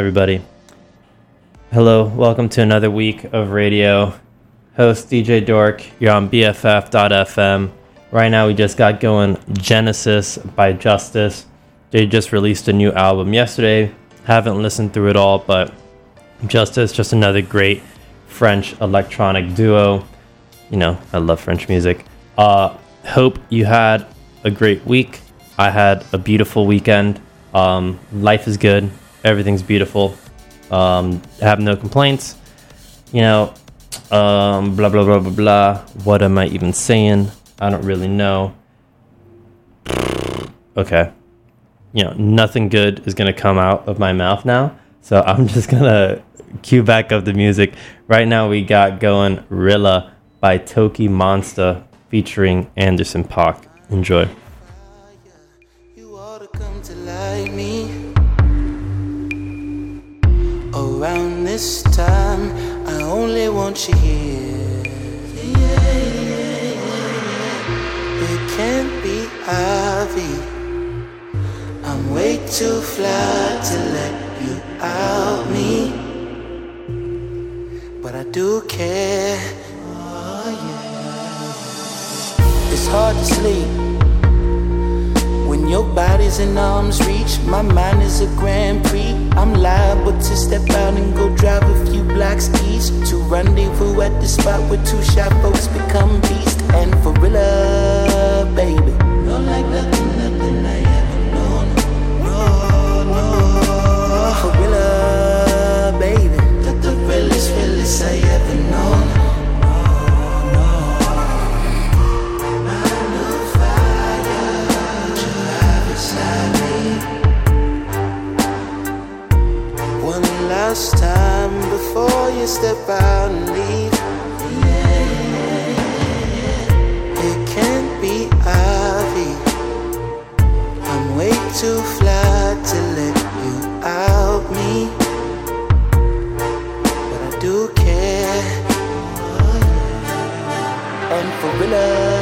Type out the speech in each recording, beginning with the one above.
Everybody? Hello, welcome to another week of radio. Host DJ Dork, you're on BFF.fm. Right now, we just got going Genesis by Justice. They just released a new album yesterday. Haven't listened through it all, but Justice, just another great French electronic duo. You know, I love French music. Uh, hope you had a great week. I had a beautiful weekend. Um, life is good. Everything's beautiful. Um, have no complaints. You know, um, blah, blah, blah, blah, blah. What am I even saying? I don't really know. Okay. You know, nothing good is going to come out of my mouth now. So I'm just going to cue back up the music. Right now, we got going Realla by TOKiMONSTA featuring Anderson Paak. Enjoy. This time, I only want you here. It can't be Ivy. I'm way too fly to let you out me. But I do care. Oh, it's hard to sleep. Your body's in arm's reach, my mind is a Grand Prix. I'm liable to step out and go drive a few blocks east to rendezvous at the spot where two shy folks become beast. And for real, uh, baby, you're like nothing, nothing I ever known. No, no, for real, uh, baby, you're the realest, realest I ever Last time before you step out and leave. It can't be Ivy. I'm way too fly to let you out me. But I do care. And for real,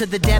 to the dead.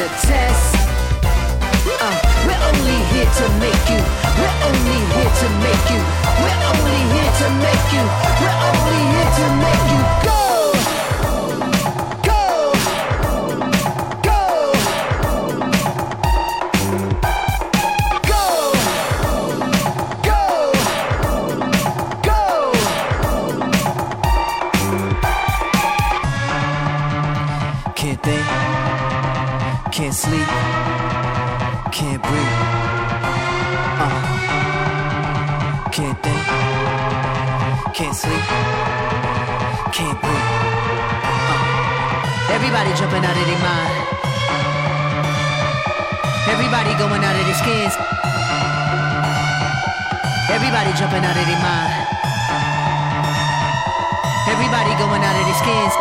not a test. Uh, we're only here to make you. We're only here to make you. We're only here to make you. We're only here to make you go. Everybody jumping out of their mind. Everybody going out of their skins. Everybody jumping out of their mind. Everybody going out of their skins.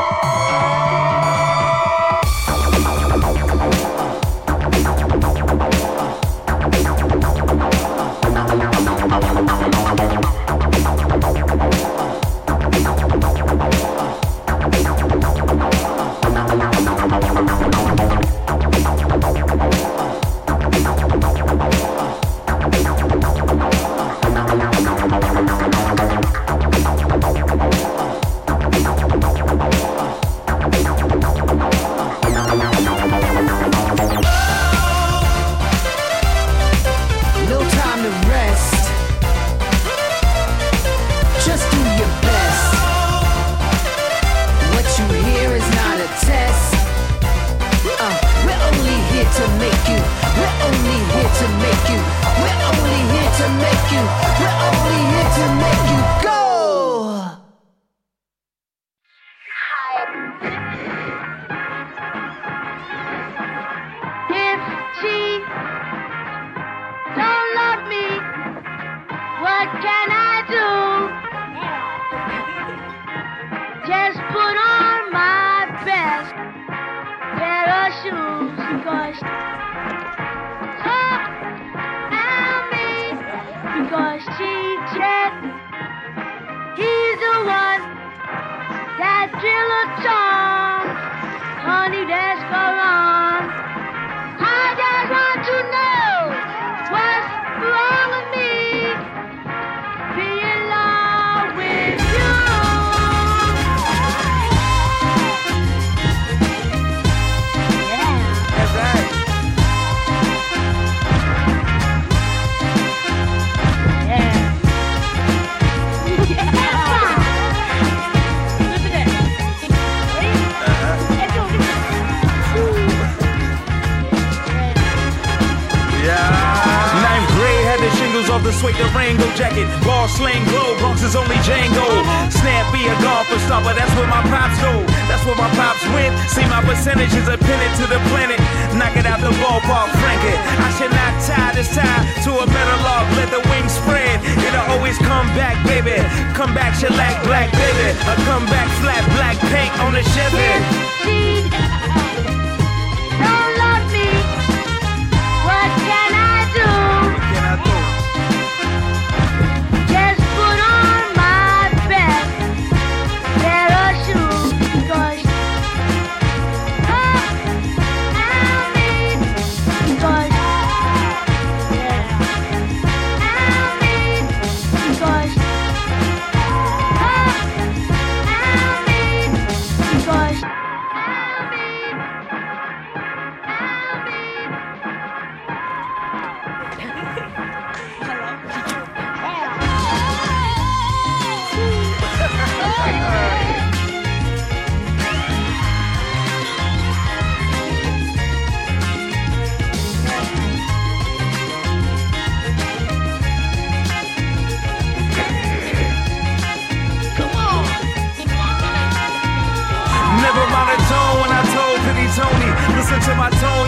That's where my pops go. That's where my pops went. See my percentages are pinned to the planet. Knock it out the ballpark, frank it. I should not tie this tie to a metal log. Let the wings spread. It'll always come back, baby. Come back, shellac, black, baby. A come back, flat, black paint on the Chevy.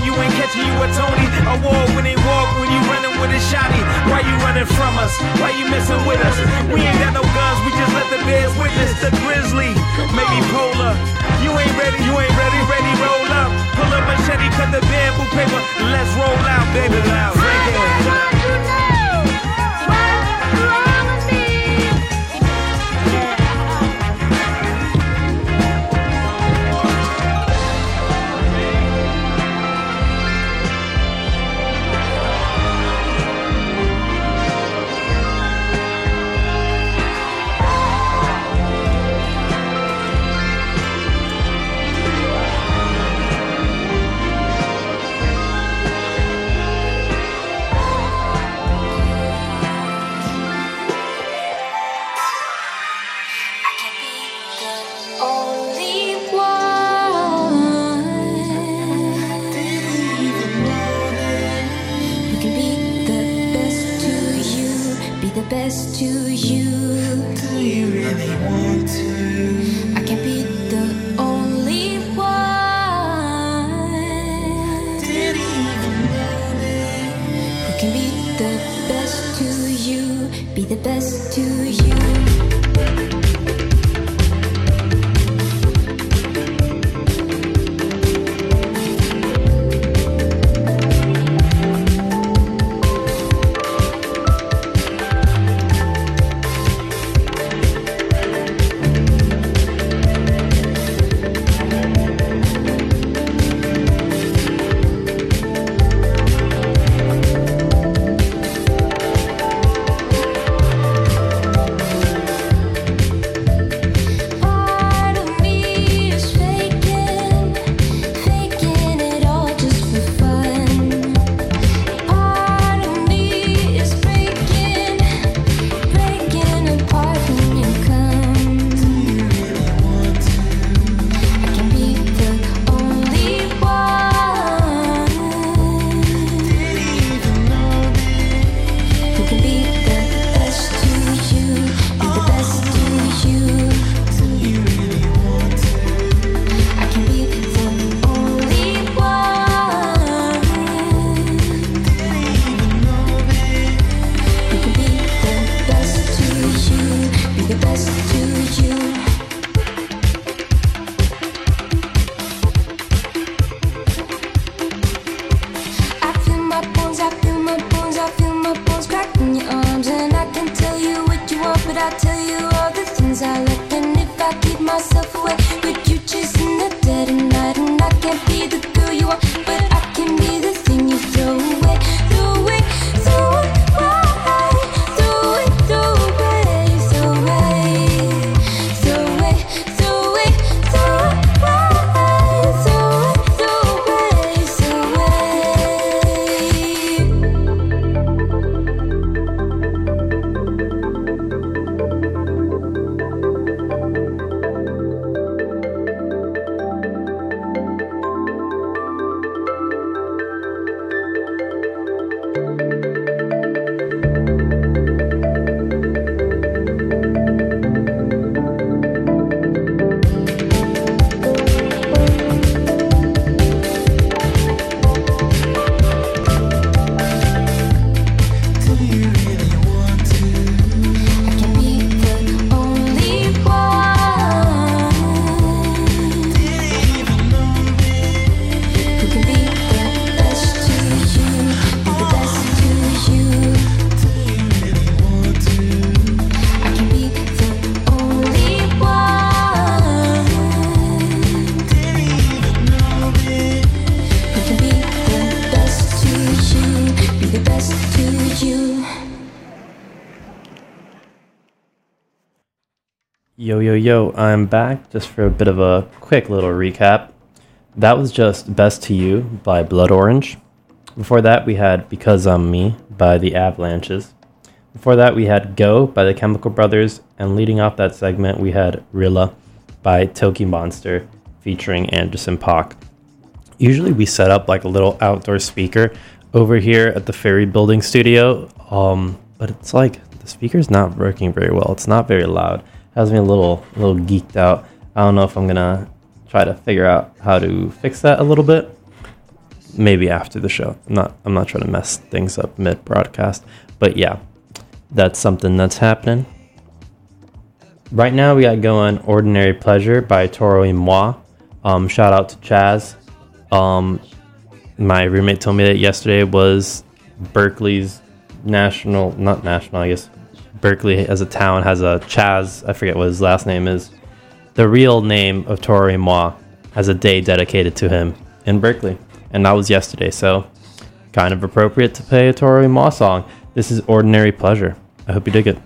You ain't catching you a Tony. Award they walk when you running with a shotty. Why you running from us? Why you messing with us? We ain't got no guns, we just let the bears witness the grizzly. Maybe polar. You ain't ready, you ain't ready, ready, roll up. Pull up machete, cut the bamboo paper. Let's roll out, baby. Loud, I just the best to you. Yo, yo, yo, I'm back just for a bit of a quick little recap. That was just Best to You by Blood Orange. Before that, we had Because I'm Me by The Avalanches. Before that, we had Go by The Chemical Brothers. And leading off that segment, we had Realla by TOKiMONSTA featuring Anderson Paak. Usually, we set up like a little outdoor speaker over here at the Ferry Building studio, um, but it's like the speaker's not working very well. It's not very loud has me a little a little geeked out. I don't know if I'm gonna try to figure out how to fix that a little bit. Maybe after the show. I'm not I'm not trying to mess things up mid broadcast. But yeah, that's something that's happening. Right now we got going Ordinary Pleasure by Toro y Moi. Um, shout out to Chaz. Um, my roommate told me that yesterday was Berkeley's national not national, I guess Berkeley as a town has a Chaz, I forget what his last name is. The real name of Toro y Moi has a day dedicated to him in Berkeley. And that was yesterday, so kind of appropriate to play a Toro y Moi song. This is Ordinary Pleasure. I hope you dig it.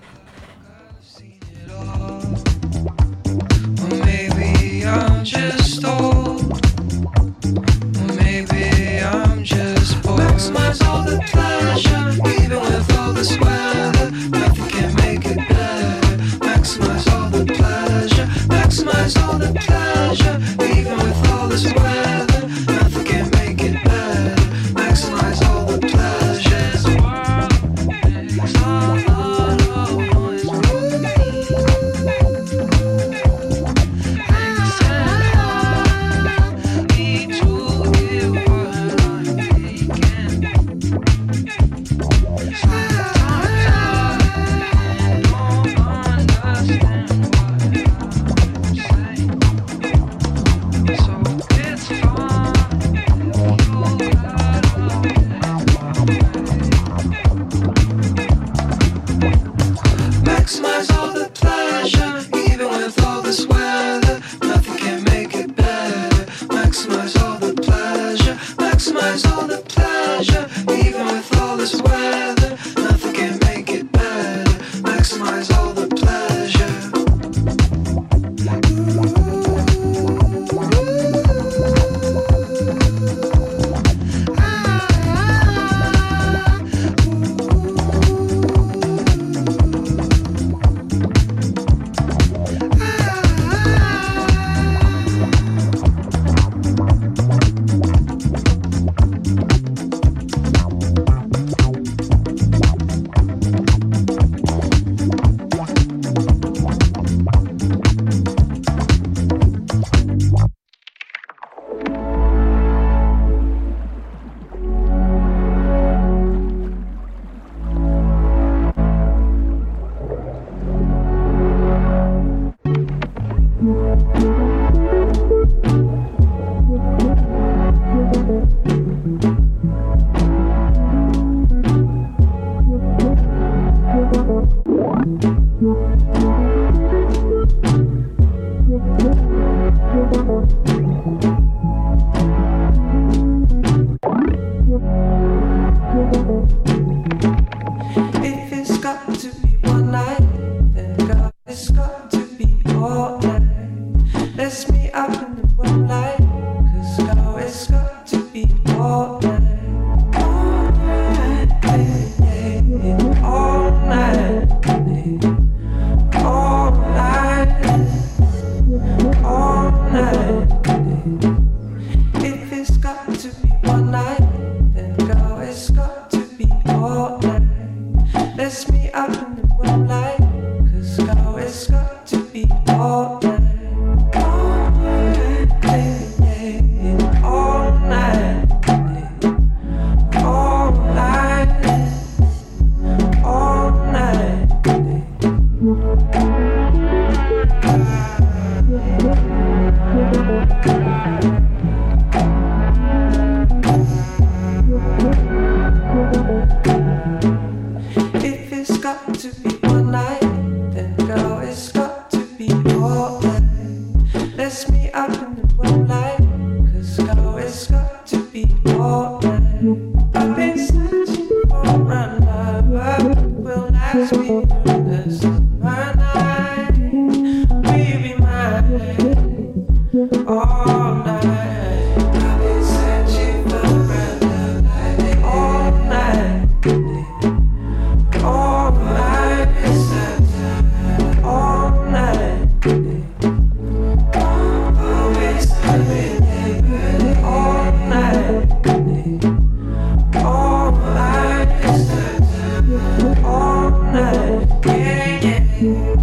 Yeah, yeah.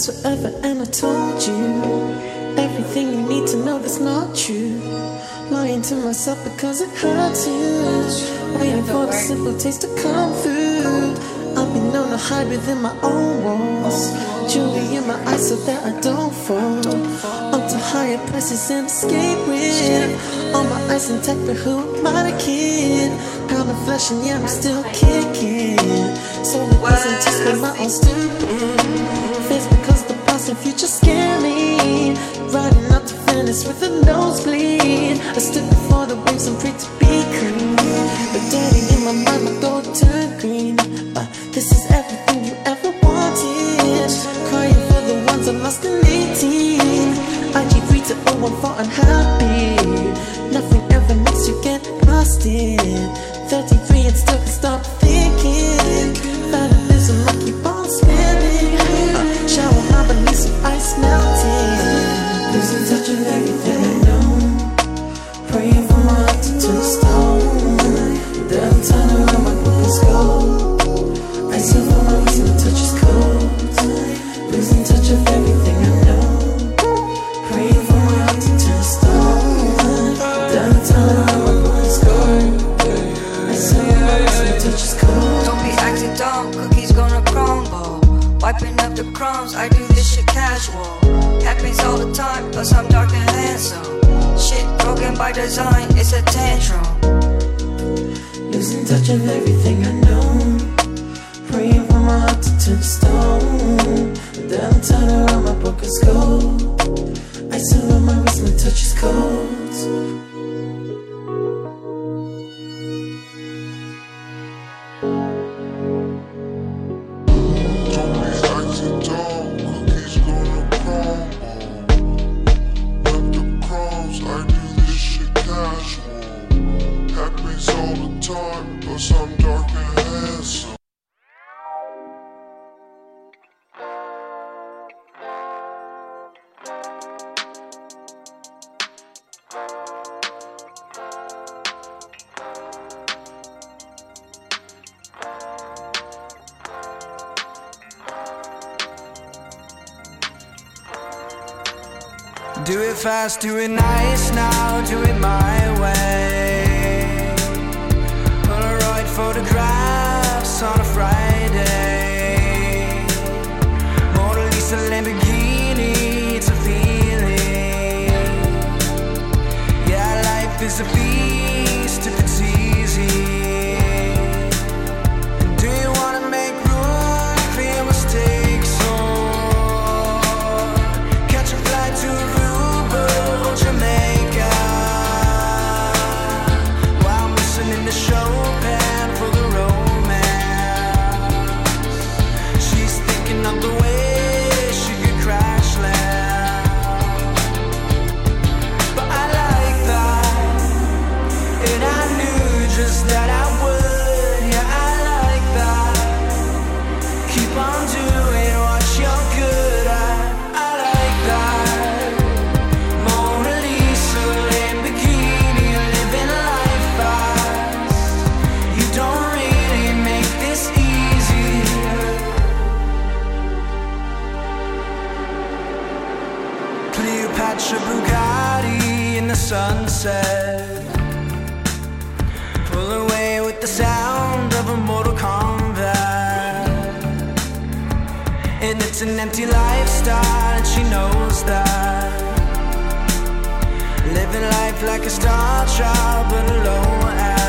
Lasts forever, and I told you everything you need to know that's not true. Lying to myself because it hurts you. Waiting for the simple taste to come through. I've been known to hide within my own walls. Jewelry in my eyes so that I don't fall. Up to higher places and escape with. All my eyes intact, but who am I the kid? Pound of flesh and yeah, I'm still kicking. So it wasn't just my own stupid. Face because the past and future scare me. Riding up to Venice with a nosebleed. I stood before the waves and prayed to be clean. But daddy, in my mind, my door turned green. Turn around, my pocket's cold. I surround my wrist, my touch is cold. doing An empty lifestyle, and she knows that. Living life like a star child, but alone.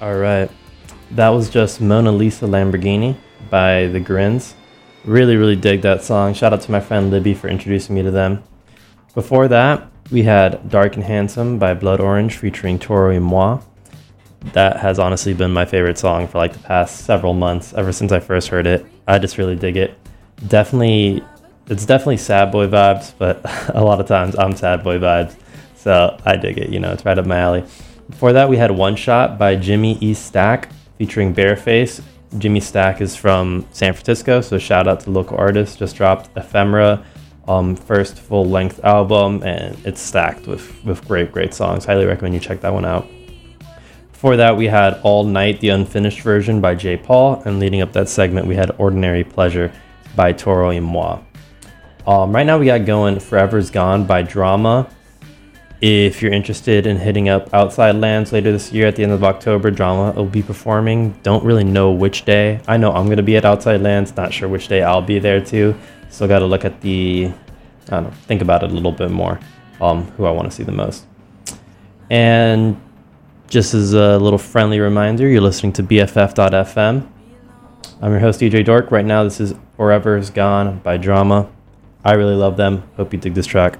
All right. That was just Mona Lisa Lamborghini by The Grinns. Really, really dig that song. Shout out to my friend Libby for introducing me to them. Before that, we had Dark and Handsome by Blood Orange featuring Toro and Moi. That has honestly been my favorite song for like the past several months, ever since I first heard it. I just really dig it. Definitely, it's definitely sad boy vibes, but a lot of times I'm sad boy vibes. So I dig it, you know, it's right up my alley. Before that, we had One Shot by Jimmy E. Stack featuring Bearface. Jim-E Stack is from San Francisco, so shout out to local artists. Just dropped Ephemera, um, first full length album, and it's stacked with, with great, great songs. Highly recommend you check that one out. Before that, we had All Night, the unfinished version by Jai Paul, and leading up that segment, we had Ordinary Pleasure by Toro y Moi. Um, right now, we got going Forever's Gone by Drama. If you're interested in hitting up Outside Lands later this year at the end of October, Drama will be performing. Don't really know which day. I know I'm going to be at Outside Lands, not sure which day I'll be there too. Still got to look at the, I don't know, think about it a little bit more, um, who I want to see the most. And just as a little friendly reminder, you're listening to BFF.FM. I'm your host, DJ Dork. Right now, this is Forever's Gone by Drama. I really love them. Hope you dig this track.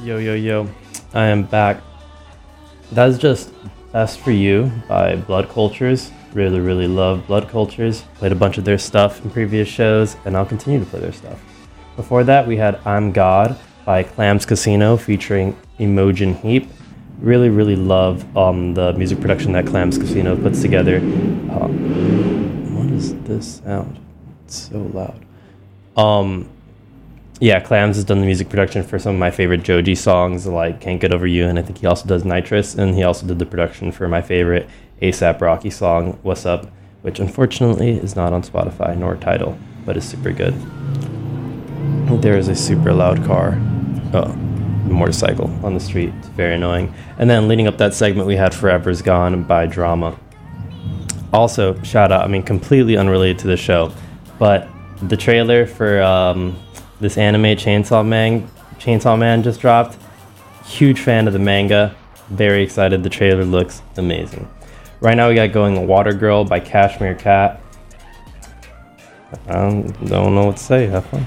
Yo, yo, yo. I am back. That is just Best for You by Blood Cultures. Really, really love Blood Cultures. Played a bunch of their stuff in previous shows, and I'll continue to play their stuff. Before that, we had I'm God by Clams Casino featuring Imogen Heap. Really, really love um, the music production that Clams Casino puts together. Um, what is this sound? It's so loud. Um, yeah, Clams has done the music production for some of my favorite Joji songs, like Can't Get Over You, and I think he also does Nitrous, and he also did the production for my favorite ASAP Rocky song, What's Up, which unfortunately is not on Spotify nor Tidal, but is super good. There is a super loud car, oh, motorcycle on the street. It's very annoying. And then leading up that segment, we had Forever's Gone by Drama. Also, shout out, I mean, completely unrelated to the show, but the trailer for um, this anime Chainsaw Man, Chainsaw Man just dropped. Huge fan of the manga. Very excited. The trailer looks amazing. Right now we got going Water Girl by Cashmere Cat. I don't, know what to say. Have fun.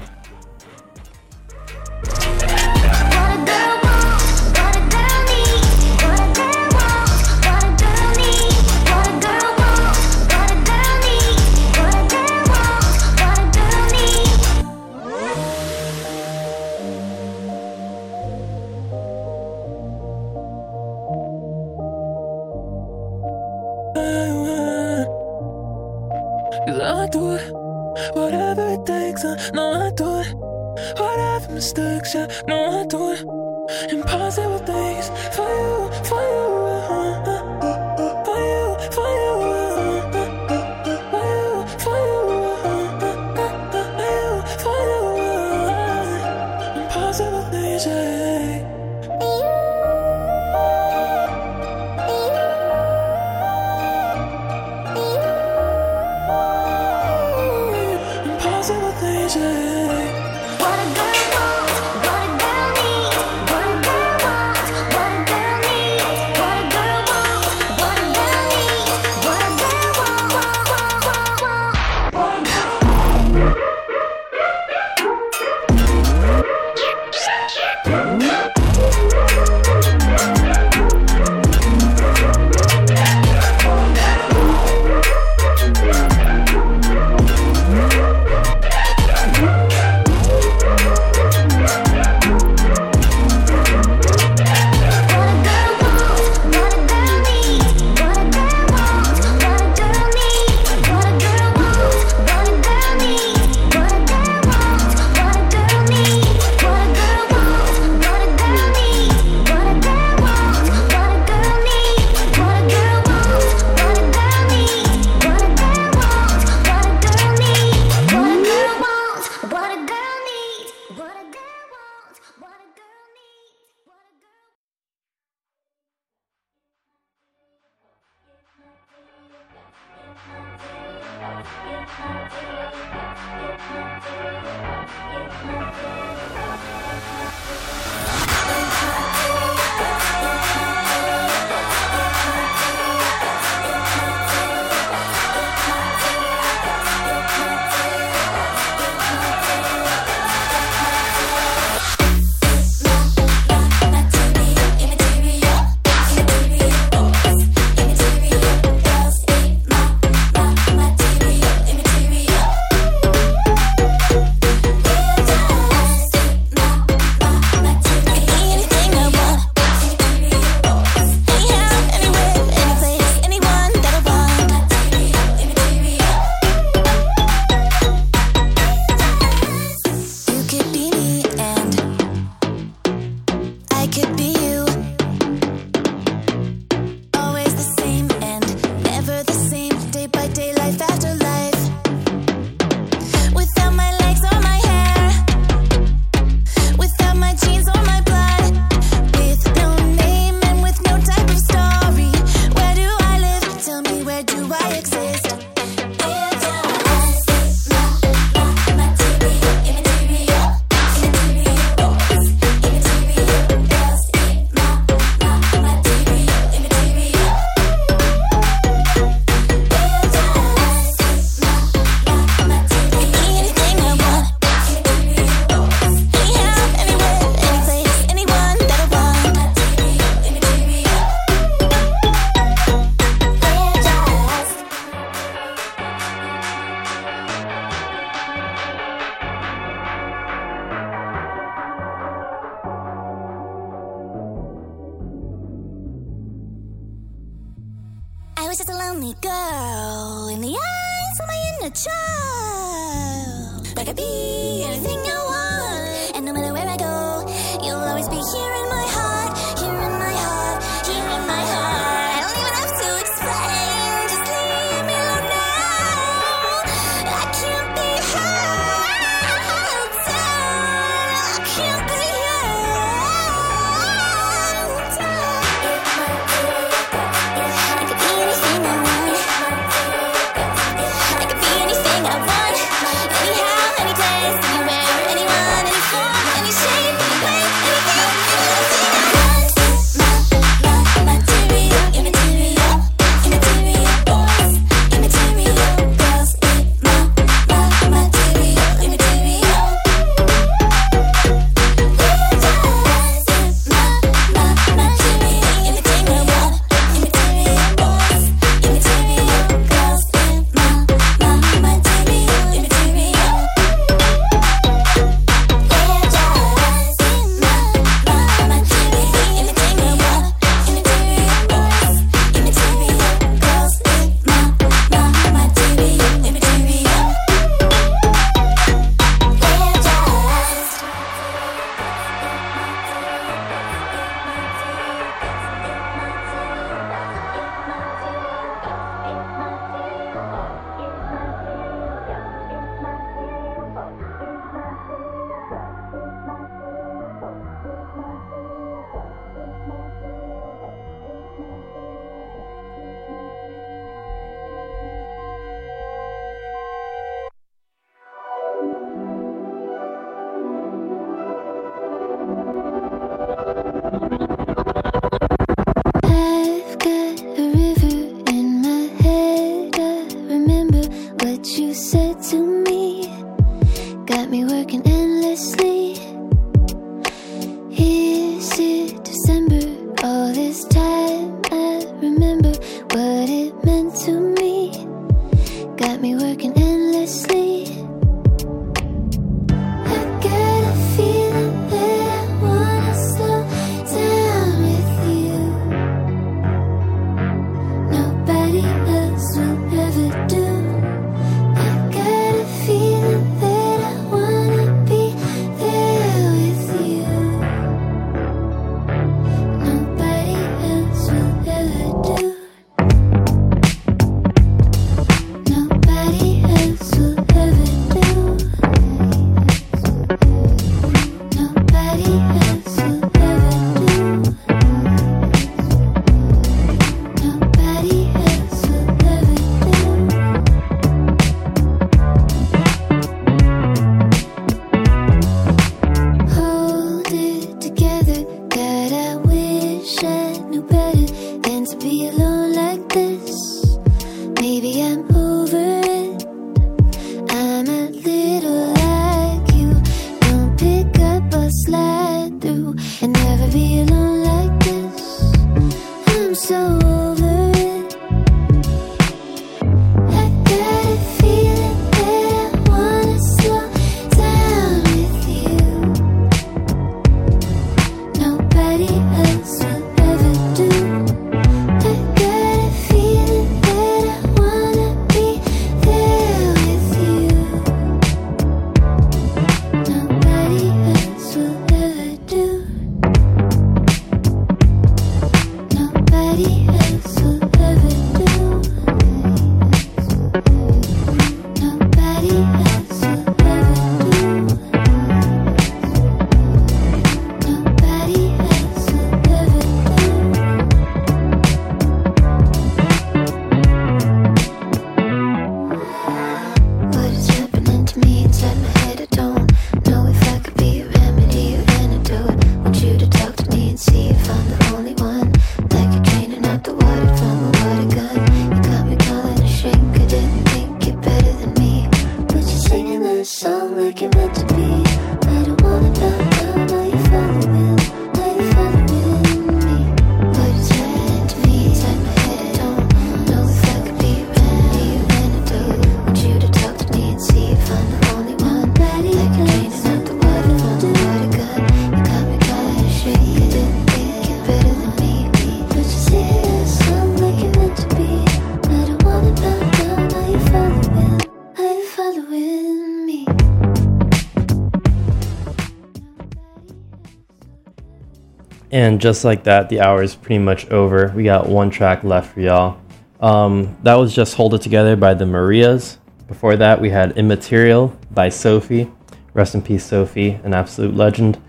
And just like that, the hour is pretty much over. We got one track left for y'all. Um, that was just Hold It Together by the Marias. Before that, we had Immaterial by Sophie. Rest in peace, Sophie, an absolute legend.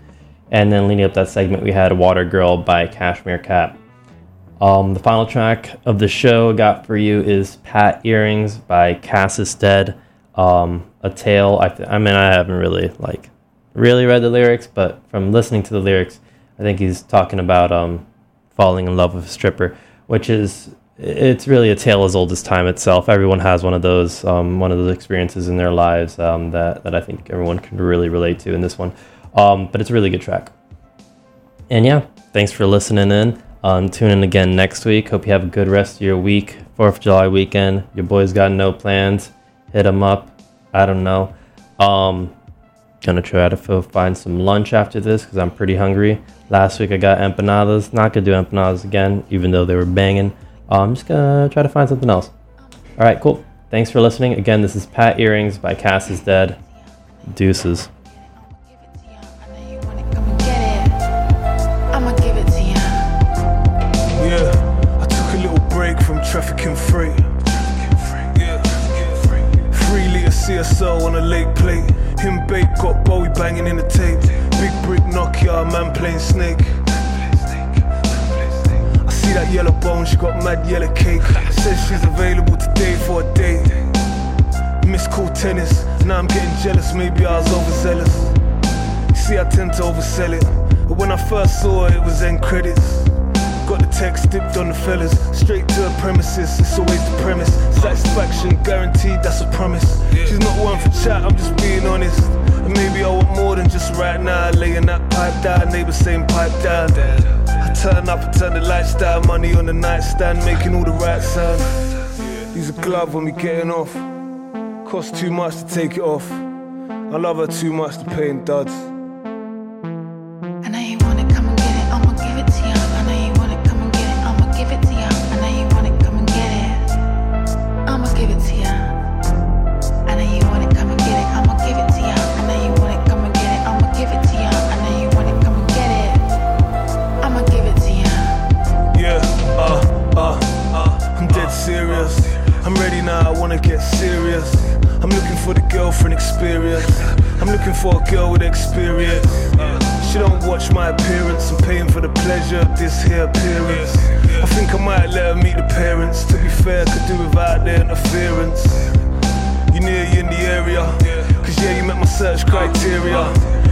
And then leading up that segment, we had Water Girl by Cashmere Cat. Um, the final track of the show I got for you is Pat Earrings by CASisDEAD. Um, a tale. I, th- I mean, I haven't really like really read the lyrics, but from listening to the lyrics, I think he's talking about um, falling in love with a stripper, which is it's really a tale as old as time itself. Everyone has one of those um, one of those experiences in their lives um, that that I think everyone can really relate to in this one. Um, but it's a really good track. And yeah, thanks for listening in. Um, tune in again next week. Hope you have a good rest of your week. Fourth of July weekend. Your boys got no plans. Hit them up. I don't know. Um, gonna try to f- find some lunch after this because I'm pretty hungry. Last week I got empanadas. Not gonna do empanadas again, even though they were banging. Uh, I'm just gonna try to find something else. All right, cool. Thanks for listening. Again, this is Pat Earrings by CASisDEAD. Deuces. Yeah, I took a little break from trafficking freight. Yeah. Litre CSO on a lake plate. Him bait got Bowie banging in the tape. Big brick Nokia, man playing snake. I see that yellow bone, she got mad yellow cake. Says she's available today for a date. Miss cool tennis, now I'm getting jealous, maybe I was overzealous. See, I tend to oversell it. But when I first saw it, it was end credits. Got the text dipped on the fellas, straight to her premises. It's always the premise. Satisfaction guaranteed, that's a promise. She's not one for chat, I'm just being honest. And maybe I want more than just right now. Laying that pipe down, neighbors saying pipe down. I turn up and turn the lights down, money on the nightstand, making all the right sound. Use a glove when we getting off. Cost too much to take it off. I love her too much to pay in duds. Looking for a girl with experience. Uh, she don't watch my appearance, I'm paying for the pleasure of this here appearance. I think I might let her meet the parents. To be fair, could do without their interference. You near you in the area? Cause yeah, you met my search criteria.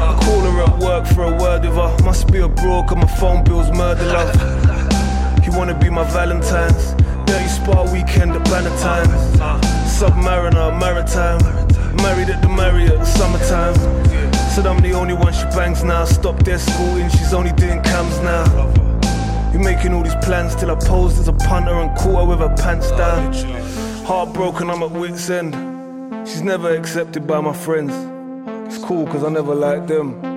I call her at work for a word with her. Must be a broke, and my phone bill's murder love. You wanna be my Valentine's? Dirty spa weekend at Bannatyne. Submariner, maritime. Married at the Marriott, summertime. Said I'm the only one she bangs now. Stop their schooling, she's only doing cams now. You're making all these plans till I posed as a punter and caught her with her pants down. Heartbroken, I'm at wit's end. She's never accepted by my friends. It's cool cause I never liked them.